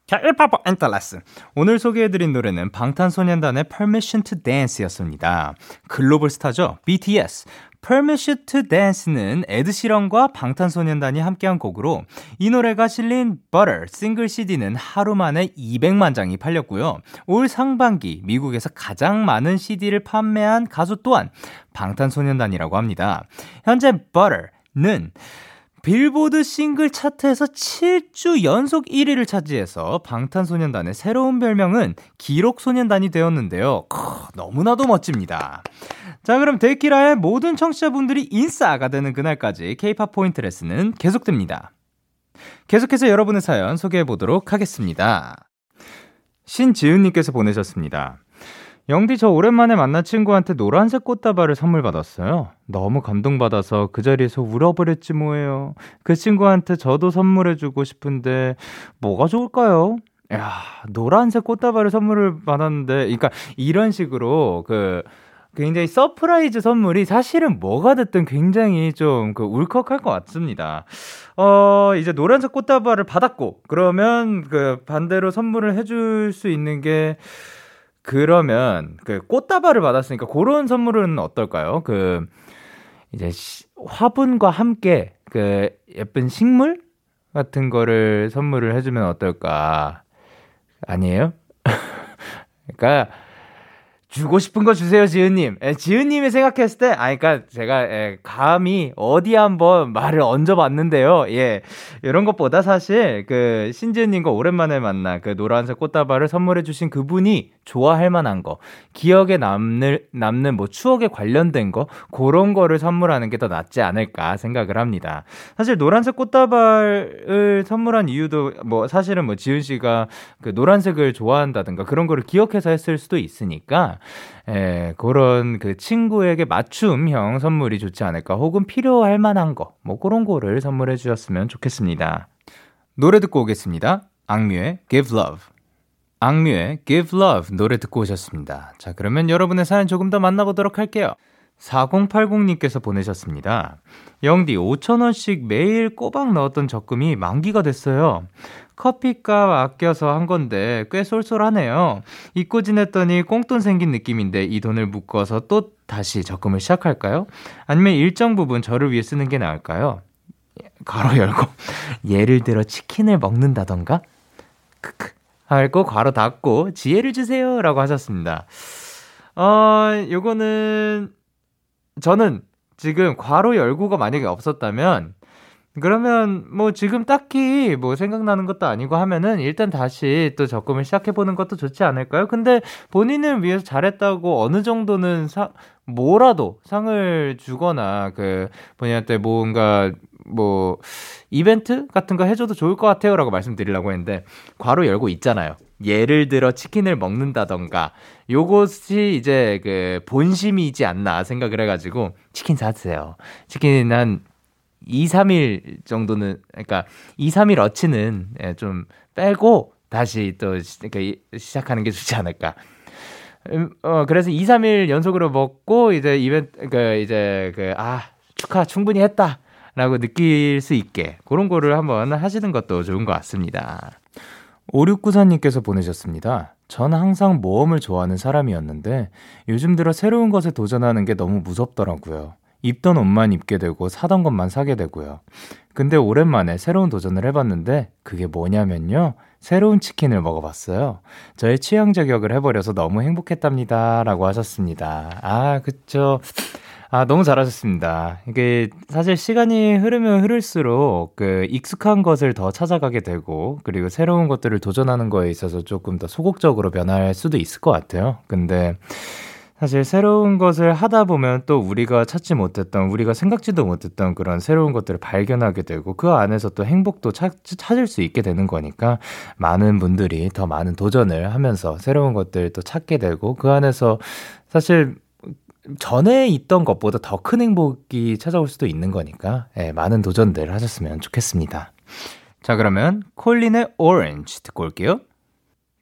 자, 1파버 엔터라스. 오늘 소개해드린 노래는 방탄소년단의 Permission to Dance였습니다. 글로벌 스타죠. BTS. Permission to Dance는 에드시런과 방탄소년단이 함께한 곡으로 이 노래가 실린 Butter 싱글 CD는 하루 만에 200만 장이 팔렸고요. 올 상반기 미국에서 가장 많은 CD를 판매한 가수 또한 방탄소년단이라고 합니다. 현재 Butter는 빌보드 싱글 차트에서 7주 연속 1위를 차지해서 방탄소년단의 새로운 별명은 기록소년단이 되었는데요. 크, 너무나도 멋집니다. 자, 그럼 데키라의 모든 청취자분들이 인싸가 되는 그날까지 케이팝 포인트 레슨은 계속됩니다. 계속해서 여러분의 사연 소개해 보도록 하겠습니다. 신지은님께서 보내셨습니다. 영디 저 오랜만에 만난 친구한테 노란색 꽃다발을 선물 받았어요. 너무 감동받아서 그 자리에서 울어버렸지 뭐예요. 그 친구한테 저도 선물해주고 싶은데 뭐가 좋을까요? 야, 노란색 꽃다발을 선물을 받았는데, 그러니까 이런 식으로 그 굉장히 surprise 선물이 사실은 뭐가 됐든 굉장히 좀 그 울컥할 것 같습니다. 어, 이제 노란색 꽃다발을 받았고, 그러면 그 반대로 선물을 해줄 수 있는 게, 그러면 그 꽃다발을 받았으니까 그런 선물은 어떨까요? 그, 이제 시, 화분과 함께 그 예쁜 식물 같은 거를 선물을 해주면 어떨까? 아니에요? 그러니까 주고 싶은 거 주세요, 지은님. 예, 지은님이 생각했을 때, 아, 그니까 제가, 예, 감히 어디 한번 말을 얹어봤는데요. 예. 이런 것보다 사실, 그, 신지은님과 오랜만에 만나 그 노란색 꽃다발을 선물해주신 그분이 좋아할 만한 거, 기억에 남는, 남는 뭐 추억에 관련된 거, 그런 거를 선물하는 게 더 낫지 않을까 생각을 합니다. 사실 노란색 꽃다발을 선물한 이유도 뭐 사실은 뭐 지은 씨가 그 노란색을 좋아한다든가 그런 거를 기억해서 했을 수도 있으니까, 예, 그런 그 친구에게 맞춤형 선물이 좋지 않을까, 혹은 필요할 만한 거, 뭐 그런 거를 선물해 주셨으면 좋겠습니다. 노래 듣고 오겠습니다. 악뮤의 Give Love. 악뮤의 Give Love 노래 듣고 오셨습니다. 자, 그러면 여러분의 사연 조금 더 만나보도록 할게요. 4080님께서 보내셨습니다. 영디 5천원씩 매일 꼬박 넣었던 적금이 만기가 됐어요. 커피값 아껴서 한 건데 꽤 쏠쏠하네요. 잊고 지냈더니 꽁돈 생긴 느낌인데 이 돈을 묶어서 또 다시 적금을 시작할까요? 아니면 일정 부분 저를 위해 쓰는 게 나을까요? 가로 열고 예를 들어 치킨을 먹는다던가 크크 하고 괄호 닫고 지혜를 주세요라고 하셨습니다. 어, 요거는 저는 지금 괄호 열고가 만약에 없었다면 그러면 뭐 지금 딱히 뭐 생각나는 것도 아니고 하면은 일단 다시 또 적금을 시작해 보는 것도 좋지 않을까요? 근데 본인을 위해서 잘했다고 어느 정도는 사 뭐라도 상을 주거나 그 본인한테 뭔가 뭐 이벤트 같은 거 해줘도 좋을 것 같아요라고 말씀드리려고 했는데 괄호 열고 있잖아요. 예를 들어 치킨을 먹는다던가 요것이 이제 그 본심이지 않나 생각을 해가지고 치킨 사세요. 치킨 한 2, 3일 정도는, 그러니까 2, 3일 어치는 예, 좀 빼고 다시 또 그러니까 시작하는 게 좋지 않을까. 음, 어, 그래서 2, 3일 연속으로 먹고 이제 이벤트, 그, 이제 그, 아, 축하 충분히 했다. 라고 느낄 수 있게 그런 거를 한번 하시는 것도 좋은 것 같습니다. 5694님께서 보내셨습니다. 전 항상 모험을 좋아하는 사람이었는데 요즘 들어 새로운 것에 도전하는 게 너무 무섭더라고요. 입던 옷만 입게 되고 사던 것만 사게 되고요. 근데 오랜만에 새로운 도전을 해봤는데 그게 뭐냐면요. 새로운 치킨을 먹어봤어요. 저의 취향 저격을 해버려서 너무 행복했답니다. 라고 하셨습니다. 아, 그쵸. 아, 너무 잘하셨습니다. 이게 사실 시간이 흐르면 흐를수록 그 익숙한 것을 더 찾아가게 되고 그리고 새로운 것들을 도전하는 거에 있어서 조금 더 소극적으로 변할 수도 있을 것 같아요. 근데 사실 새로운 것을 하다 보면 또 우리가 찾지 못했던, 우리가 생각지도 못했던 그런 새로운 것들을 발견하게 되고 그 안에서 또 행복도 찾, 찾을 수 있게 되는 거니까 많은 분들이 더 많은 도전을 하면서 새로운 것들을 또 찾게 되고 그 안에서 사실 전에 있던 것보다 더 큰 행복이 찾아올 수도 있는 거니까 예, 많은 도전들 하셨으면 좋겠습니다. 자 그러면 콜린의 오렌지 듣고 올게요.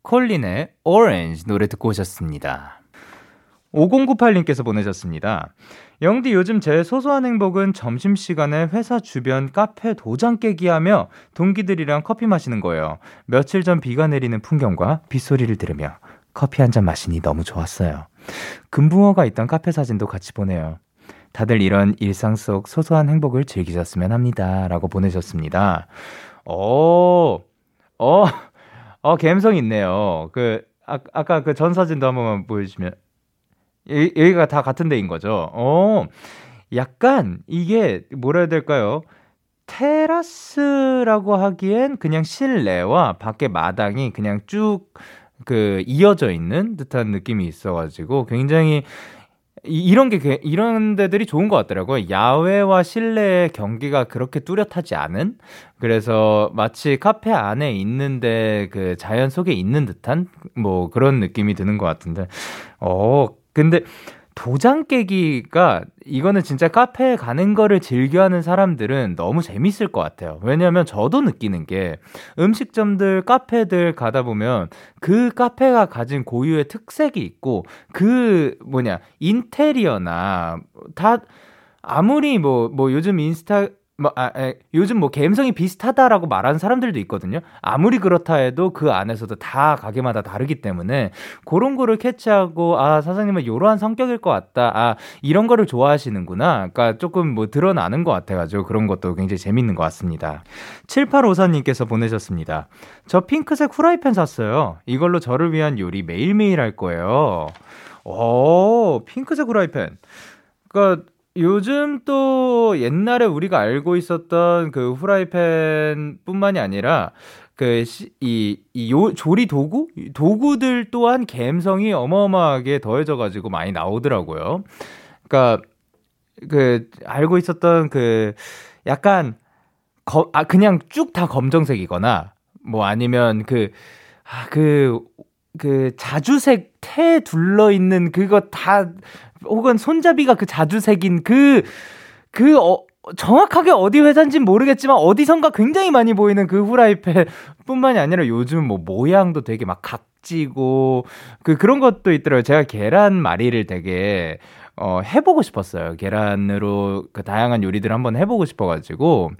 콜린의 오렌지 노래 듣고 오셨습니다. 5098님께서 보내셨습니다. 영디 요즘 제 소소한 행복은 점심시간에 회사 주변 카페 도장 깨기 하며 동기들이랑 커피 마시는 거예요. 며칠 전 비가 내리는 풍경과 빗소리를 들으며 커피 한 잔 마시니 너무 좋았어요. 금붕어가 있던 카페 사진도 같이 보내요. 다들 이런 일상 속 소소한 행복을 즐기셨으면 합니다. 라고 보내셨습니다. 오, 어, 어, 감성 있네요. 그, 아, 아까 그 전 사진도 한 번만 보여주시면. 여기가 다 같은 데인 거죠. 어, 약간 이게 뭐라 해야 될까요? 테라스라고 하기엔 그냥 실내와 밖에 마당이 그냥 쭉 그 이어져 있는 듯한 느낌이 있어가지고 굉장히 이 런 게 이런 데들이 좋은 것 같더라고요. 야외와 실내의 경계가 그렇게 뚜렷하지 않은? 그래서 마치 카페 안에 있는데 그 자연 속에 있는 듯한? 뭐 그런 느낌이 드는 것 같은데. 어 근데 도장 깨기가 이거는 진짜 카페에 가는 거를 즐겨하는 사람들은 너무 재밌을 것 같아요. 왜냐하면 저도 느끼는 게 음식점들, 카페들 가다 보면 그 카페가 가진 고유의 특색이 있고 그 뭐냐 인테리어나 다 아무리 뭐뭐 뭐 요즘 인스타 뭐, 아, 에, 요즘 뭐 감성이 비슷하다라고 말하는 사람들도 있거든요. 아무리 그렇다 해도 그 안에서도 다 가게마다 다르기 때문에 그런 거를 캐치하고 아 사장님은 이러한 성격일 것 같다. 아 이런 거를 좋아하시는구나. 그러니까 조금 뭐 드러나는 것 같아가지고 그런 것도 굉장히 재밌는 것 같습니다. 7854님께서 보내셨습니다. 저 핑크색 후라이팬 샀어요. 이걸로 저를 위한 요리 매일매일 할 거예요. 오 핑크색 후라이팬. 그러니까 요즘 또 옛날에 우리가 알고 있었던 그 후라이팬 뿐만이 아니라 그, 이, 이 요, 조리 도구? 도구들 또한 감성이 어마어마하게 더해져가지고 많이 나오더라고요. 그니까, 그, 알고 있었던 그, 약간, 거, 아, 그냥 쭉 다 검정색이거나, 뭐 아니면 그, 아, 그, 그 자주색 테 둘러 있는 그거 다 혹은 손잡이가 그 자주색인 그, 그, 어, 정확하게 어디 회사인지는 모르겠지만 어디선가 굉장히 많이 보이는 그 후라이팬 뿐만이 아니라 요즘 뭐 모양도 되게 막 각지고 그 그런 것도 있더라고요. 제가 계란 말이를 되게 어 해보고 싶었어요. 계란으로 그 다양한 요리들을 한번 해보고 싶어가지고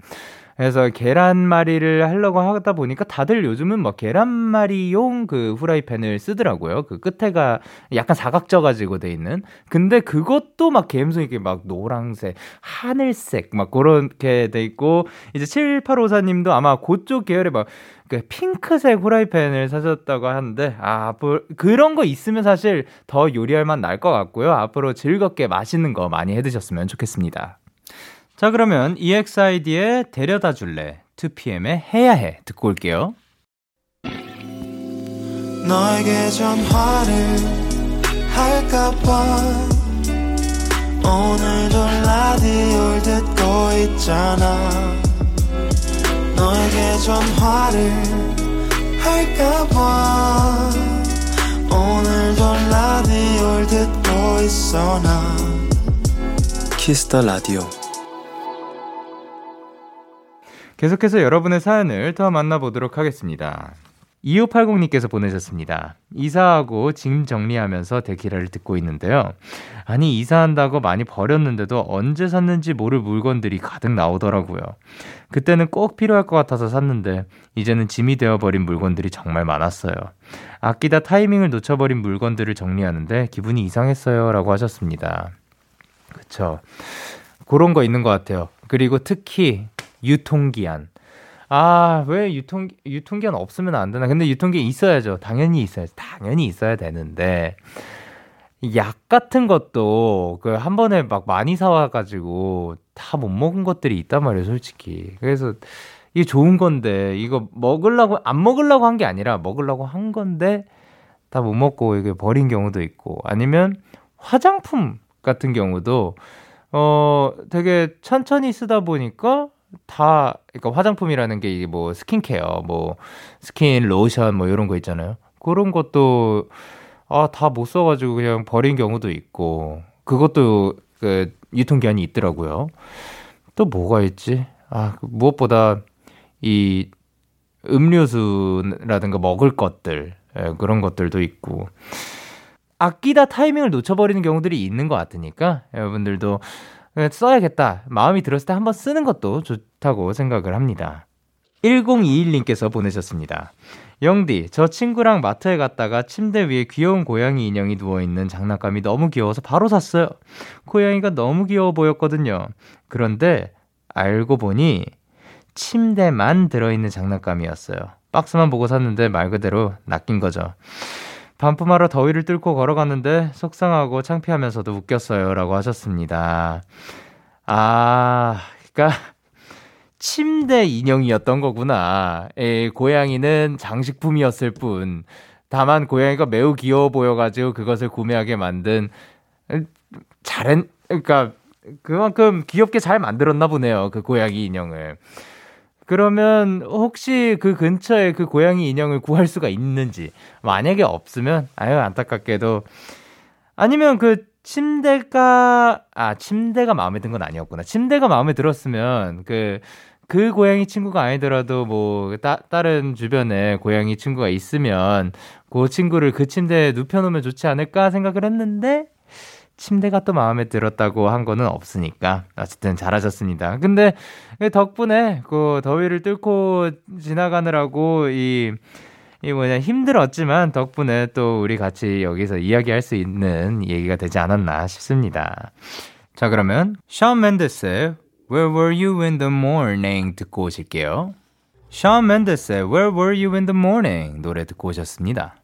그래서 계란말이를 하려고 하다 보니까 다들 요즘은 뭐 계란말이용 그 후라이팬을 쓰더라고요. 그 끝에가 약간 사각져 가지고 돼 있는. 근데 그것도 막 감성 있게 막 노랑색, 하늘색 막 그렇게 돼 있고 이제 7854님도 아마 그쪽 계열의 막 그 핑크색 후라이팬을 사셨다고 하는데 아 앞으로 그런 거 있으면 사실 더 요리할 맛 날 것 같고요. 앞으로 즐겁게 맛있는 거 많이 해 드셨으면 좋겠습니다. 자, 그러면 EXID의 데려다 줄래, 2PM의 해야 해. 듣고 올게요. 너에게 전화를 할까봐 오늘도 라디오를 듣고 있잖아. 너에게 전화를 할까봐 오늘도 라디오를 듣고 있어 나. 키스 더 라디오 계속해서 여러분의 사연을 더 만나보도록 하겠습니다. 2580님께서 보내셨습니다. 이사하고 짐 정리하면서 데키라를 듣고 있는데요. 아니, 이사한다고 많이 버렸는데도 언제 샀는지 모를 물건들이 가득 나오더라고요. 그때는 꼭 필요할 것 같아서 샀는데, 이제는 짐이 되어버린 물건들이 정말 많았어요. 아끼다 타이밍을 놓쳐버린 물건들을 정리하는데 기분이 이상했어요. 라고 하셨습니다. 그쵸. 그런 거 있는 것 같아요. 그리고 특히 유통기한. 아, 왜 유통, 유통기한 없으면 안 되나? 근데 유통기한 있어야죠. 당연히 있어야죠. 당연히 있어야 되는데. 약 같은 것도 그 한 번에 막 많이 사와가지고 다 못 먹은 것들이 있단 말이에요, 솔직히. 그래서 이게 좋은 건데, 이거 먹으려고, 안 먹으려고 한 게 아니라 먹으려고 한 건데, 다 못 먹고 이게 버린 경우도 있고, 아니면 화장품 같은 경우도, 어, 되게 천천히 쓰다 보니까 다 그러니까 화장품이라는 게 이게 뭐 스킨케어, 뭐 스킨 로션 뭐 이런 거 있잖아요. 그런 것도 아 다 못 써 가지고 그냥 버린 경우도 있고 그것도 그 유통 기한이 있더라고요. 또 뭐가 있지? 아그 무엇보다 이 음료수라든가 먹을 것들 예, 그런 것들도 있고 아끼다 타이밍을 놓쳐버리는 경우들이 있는 것 같으니까 여러분들도 써야겠다. 마음이 들었을 때 한번 쓰는 것도 좋다고 생각을 합니다. 1021님께서 보내셨습니다. 영디, 저 친구랑 마트에 갔다가 침대 위에 귀여운 고양이 인형이 누워있는 장난감이 너무 귀여워서 바로 샀어요. 고양이가 너무 귀여워 보였거든요. 그런데 알고 보니 침대만 들어있는 장난감이었어요. 박스만 보고 샀는데 말 그대로 낚인 거죠. 반품하러 더위를 뚫고 걸어갔는데 속상하고 창피하면서도 웃겼어요. 라고 하셨습니다. 아, 그니까, 침대 인형이었던 거구나. 에, 고양이는 장식품이었을 뿐. 다만 고양이가 매우 귀여워 보여가지고 그것을 구매하게 만든, 잘했, 그니까, 그만큼 귀엽게 잘 만들었나 보네요. 그 고양이 인형을. 그러면 혹시 그 근처에 그 고양이 인형을 구할 수가 있는지 만약에 없으면 아유 안타깝게도 아니면 그 침대가 아 침대가 마음에 든 건 아니었구나. 침대가 마음에 들었으면 그그 그 고양이 친구가 아니더라도 뭐 따, 다른 주변에 고양이 친구가 있으면 그 친구를 그 침대에 눕혀놓으면 좋지 않을까 생각을 했는데 침대가 또 마음에 들었다고 한 거는 없으니까 어쨌든 잘하셨습니다. 근데 덕분에 그 더위를 뚫고 지나가느라고 이, 이 뭐냐 힘들었지만 덕분에 또 우리 같이 여기서 이야기할 수 있는 얘기가 되지 않았나 싶습니다. 자 그러면 샤운 맨데스의 Where Were You in the Morning 듣고 오실게요. 샤운 맨데스의 Where Were You in the Morning 노래 듣고 오셨습니다.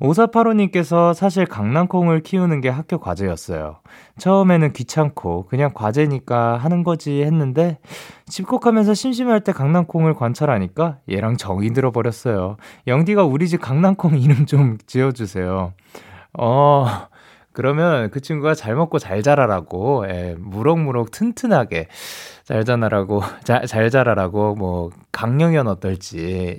오사파로님께서 사실 강낭콩을 키우는 게 학교 과제였어요. 처음에는 귀찮고 그냥 과제니까 하는 거지 했는데 집콕하면서 심심할 때 강낭콩을 관찰하니까 얘랑 정이 들어버렸어요. 영디가 우리 집 강낭콩 이름 좀 지어주세요. 어, 그러면 그 친구가 잘 먹고 잘 자라라고, 예, 무럭무럭 튼튼하게 잘 자라라고, 자, 잘 자라라고, 뭐, 강령현 어떨지.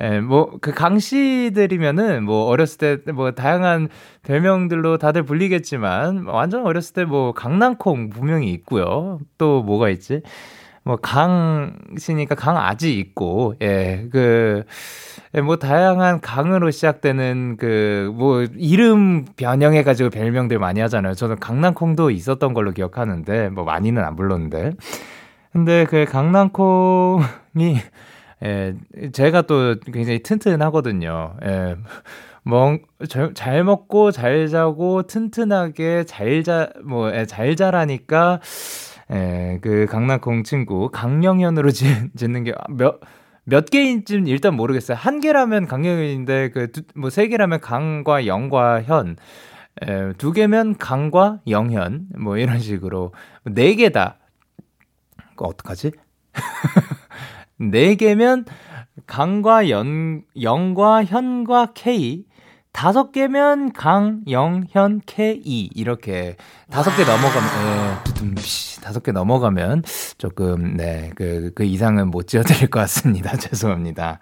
예, 뭐, 그 강씨들이면은 뭐 어렸을 때 뭐 다양한 별명들로 다들 불리겠지만 완전 어렸을 때 뭐 강낭콩 분명히 있고요. 또 뭐가 있지? 뭐 강씨니까 강아지 있고, 예, 그, 예, 뭐 다양한 강으로 시작되는 그 뭐 이름 변형해가지고 별명들 많이 하잖아요. 저는 강낭콩도 있었던 걸로 기억하는데 뭐 많이는 안 불렀는데. 근데 그 강낭콩이 예, 제가 또 굉장히 튼튼하거든요. 예. 뭐, 잘 먹고, 잘 자고, 튼튼하게, 잘 자, 뭐, 예, 잘 자라니까, 예, 그 강남콩 친구, 강영현으로 짓, 짓는 게 몇, 몇 개인지 일단 모르겠어요. 한 개라면 강영현인데, 그, 뭐, 세 개라면 강과 영과 현, 예, 두 개면 강과 영현, 뭐, 이런 식으로. 네 개다. 어떡하지? 4개면 강과 연, 영과 현과 K, 다섯 개면 강, 영, 현, K, 이 이렇게 다섯 개 넘어가면 예, 다섯 개 넘어가면 조금 네그그 그 이상은 못 지어드릴 것 같습니다. 죄송합니다.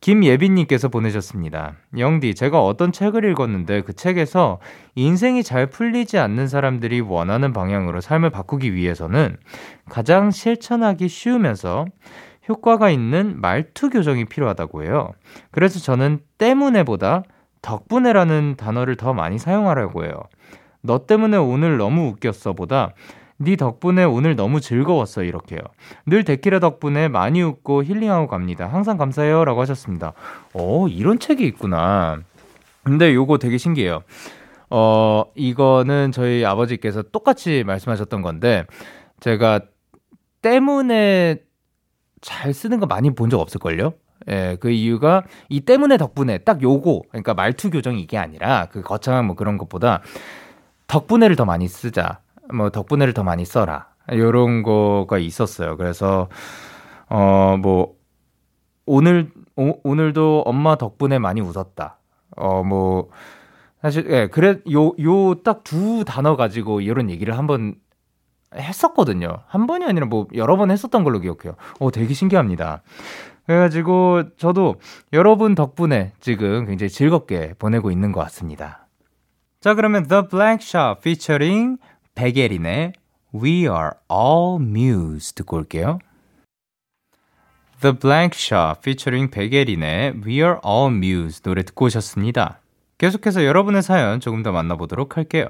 김예빈님께서 보내셨습니다. 영디, 제가 어떤 책을 읽었는데 그 책에서 인생이 잘 풀리지 않는 사람들이 원하는 방향으로 삶을 바꾸기 위해서는 가장 실천하기 쉬우면서 효과가 있는 말투 교정이 필요하다고 해요. 그래서 저는 때문에보다 덕분에라는 단어를 더 많이 사용하려고 해요. 너 때문에 오늘 너무 웃겼어 보다 네 덕분에 오늘 너무 즐거웠어 이렇게요. 늘 데키라 덕분에 많이 웃고 힐링하고 갑니다. 항상 감사해요 라고 하셨습니다. 어 이런 책이 있구나. 근데 요거 되게 신기해요. 어 이거는 저희 아버지께서 똑같이 말씀하셨던 건데 제가 때문에 잘 쓰는 거 많이 본 적 없을걸요? 예, 그 이유가 이 때문에 덕분에 딱 요거, 그러니까 말투 교정이 이게 아니라 그 거창한 뭐 그런 것보다 덕분에를 더 많이 쓰자. 뭐 덕분에를 더 많이 써라. 요런 거가 있었어요. 그래서, 어, 뭐, 오늘, 오, 오늘도 엄마 덕분에 많이 웃었다. 어, 뭐, 사실, 예, 그래, 요, 요 딱 두 단어 가지고 이런 얘기를 한번 했었거든요. 한 번이 아니라 뭐 여러 번 했었던 걸로 기억해요. 어, 되게 신기합니다. 그래가지고 저도 여러분 덕분에 지금 굉장히 즐겁게 보내고 있는 것 같습니다. 자, 그러면 The Black Shop featuring 백예린의 We Are All Muse 듣고 올게요. The Blank Shop featuring 백예린의 We Are All Muse 노래 듣고 오셨습니다. 계속해서 여러분의 사연 조금 더 만나보도록 할게요.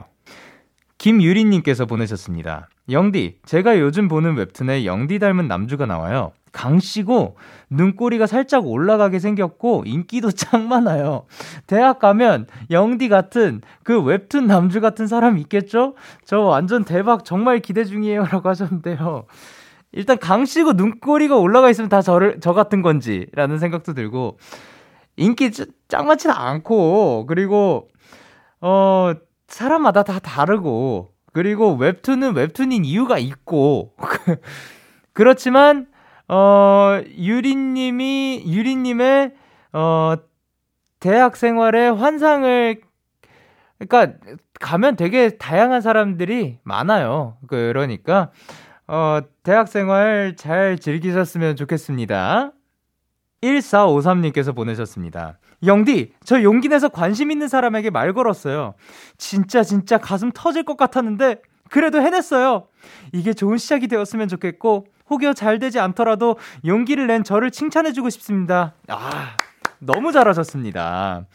김유리님께서 보내셨습니다. 영디, 제가 요즘 보는 웹툰에 영디 닮은 남주가 나와요. 강씨고 눈꼬리가 살짝 올라가게 생겼고 인기도 짱 많아요. 대학 가면 영디 같은 그 웹툰 남주 같은 사람 있겠죠? 저 완전 대박 정말 기대 중이에요라고 하셨는데요. 일단 강씨고 눈꼬리가 올라가 있으면 다 저를 저 같은 건지라는 생각도 들고 인기 짱 많지는 않고 그리고 어 사람마다 다 다르고 그리고 웹툰은 웹툰인 이유가 있고 그렇지만 어 유리님이 유리님의 어 대학 생활의 환상을 그러니까 가면 되게 다양한 사람들이 많아요. 그러니까 어 대학 생활 잘 즐기셨으면 좋겠습니다. 1453님께서 보내셨습니다. 영디, 저 용기 내서 관심 있는 사람에게 말 걸었어요. 진짜 진짜 가슴 터질 것 같았는데 그래도 해냈어요. 이게 좋은 시작이 되었으면 좋겠고 혹여 잘 되지 않더라도 용기를 낸 저를 칭찬해주고 싶습니다. 아, 너무 잘하셨습니다.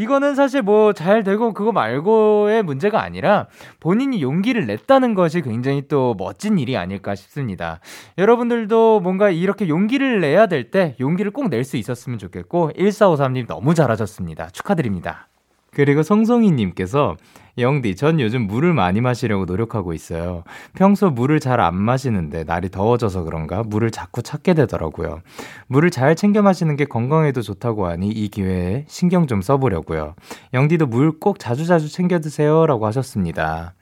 이거는 사실 뭐 잘 되고 그거 말고의 문제가 아니라 본인이 용기를 냈다는 것이 굉장히 또 멋진 일이 아닐까 싶습니다. 여러분들도 뭔가 이렇게 용기를 내야 될 때 용기를 꼭 낼 수 있었으면 좋겠고 1453님 너무 잘하셨습니다. 축하드립니다. 그리고 성송이님께서 영디, 전 요즘 물을 많이 마시려고 노력하고 있어요. 평소 물을 잘 안 마시는데 날이 더워져서 그런가 물을 자꾸 찾게 되더라고요. 물을 잘 챙겨 마시는 게 건강에도 좋다고 하니 이 기회에 신경 좀 써보려고요. 영디도 물 꼭 자주자주 챙겨 드세요. 라고 하셨습니다.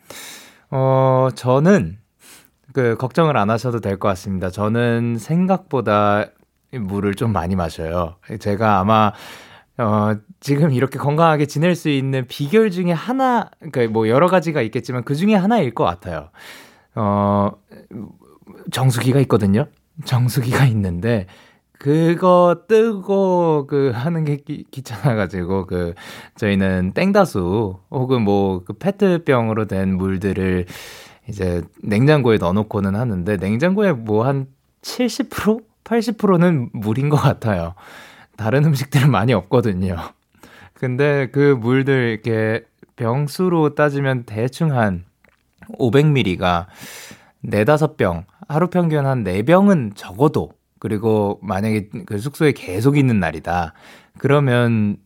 어, 저는 그 걱정을 안 하셔도 될 것 같습니다. 저는 생각보다 물을 좀 많이 마셔요. 제가 아마 어, 지금 이렇게 건강하게 지낼 수 있는 비결 중에 하나, 그러니까 뭐 여러 가지가 있겠지만 그 중에 하나일 것 같아요. 어, 정수기가 있거든요. 정수기가 있는데, 그거 뜨고 그 하는 게 귀, 귀찮아가지고 그 저희는 땡다수 혹은 뭐 그 페트병으로 된 물들을 이제 냉장고에 넣어놓고는 하는데 냉장고에 뭐 한 70% 80%는 물인 것 같아요. 다른 음식들은 많이 없거든요. 근데 그 물들 이렇게 병수로 따지면 대충 한 500ml가 4, 5병, 하루 평균 한 4병은 적어도 그리고 만약에 그 숙소에 계속 있는 날이다. 그러면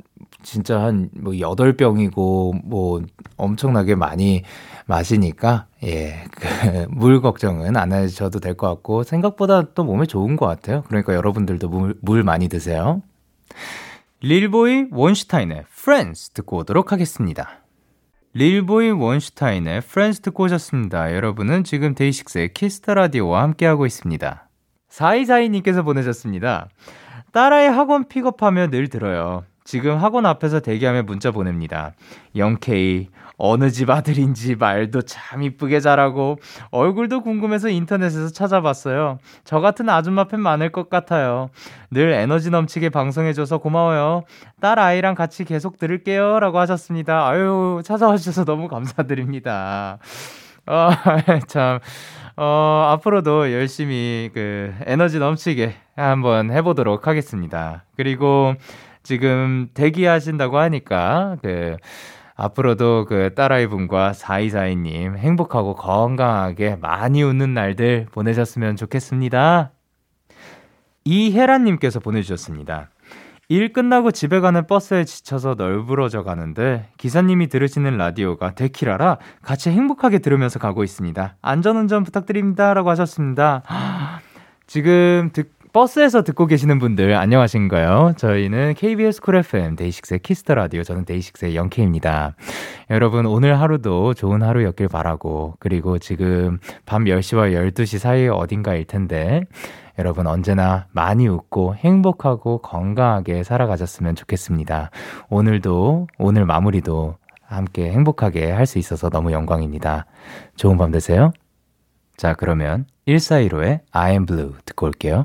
진짜 한뭐 8병이고 뭐 엄청나게 많이 마시니까 예, 그 물 걱정은 안 하셔도 될 것 같고 생각보다 또 몸에 좋은 것 같아요. 그러니까 여러분들도 물, 물 많이 드세요. 릴보이 원슈타인의 Friends 듣고 오도록 하겠습니다. 릴보이 원슈타인의 Friends 듣고 오셨습니다. 여러분은 지금 데이식스의 키스 더 라디오와 함께하고 있습니다. 4242님께서 보내셨습니다. 딸아이 학원 픽업하며 늘 들어요. 지금 학원 앞에서 대기하며 문자 보냅니다. 영케이, 어느 집 아들인지 말도 참 이쁘게 잘하고 얼굴도 궁금해서 인터넷에서 찾아봤어요. 저 같은 아줌마 팬 많을 것 같아요. 늘 에너지 넘치게 방송해줘서 고마워요. 딸 아이랑 같이 계속 들을게요. 라고 하셨습니다. 아유, 찾아와 주셔서 너무 감사드립니다. 어, 참, 어, 앞으로도 열심히 그 에너지 넘치게 한번 해보도록 하겠습니다. 그리고 지금 대기하신다고 하니까 그 앞으로도 그 딸아이 분과 4242님 행복하고 건강하게 많이 웃는 날들 보내셨으면 좋겠습니다. 이혜란님께서 보내주셨습니다. 일 끝나고 집에 가는 버스에 지쳐서 널브러져 가는데 기사님이 들으시는 라디오가 데키라라 같이 행복하게 들으면서 가고 있습니다. 안전운전 부탁드립니다. 라고 하셨습니다. 지금 듣, 버스에서 듣고 계시는 분들 안녕하신가요? 저희는 KBS 쿨 FM 데이식스의 키스 더 라디오 저는 데이식스의 영케입니다. 여러분 오늘 하루도 좋은 하루였길 바라고 그리고 지금 밤 10시와 12시 사이 어딘가일 텐데 여러분 언제나 많이 웃고 행복하고 건강하게 살아가셨으면 좋겠습니다. 오늘도 오늘 마무리도 함께 행복하게 할 수 있어서 너무 영광입니다. 좋은 밤 되세요. 자, 그러면 1415의 I am blue 듣고 올게요.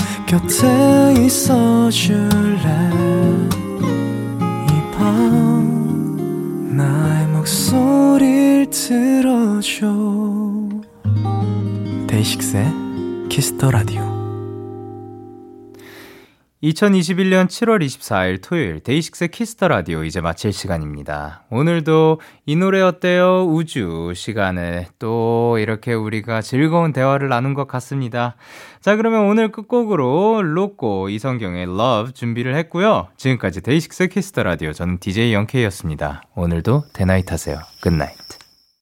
곁에 있어 줄래? 이 밤 나의 목소리를 들어줘. 데이식스의 키스 더 라디오 2021년 7월 24일 토요일 데이식스 키스 더 라디오 이제 마칠 시간입니다. 오늘도 이 노래 어때요? 우주 시간에 또 이렇게 우리가 즐거운 대화를 나눈 것 같습니다. 자, 그러면 오늘 끝곡으로 로꼬 이성경의 Love 준비를 했고요. 지금까지 데이식스 키스 더 라디오 저는 DJ 영케이였습니다. 오늘도 데나잇 하세요. Good night.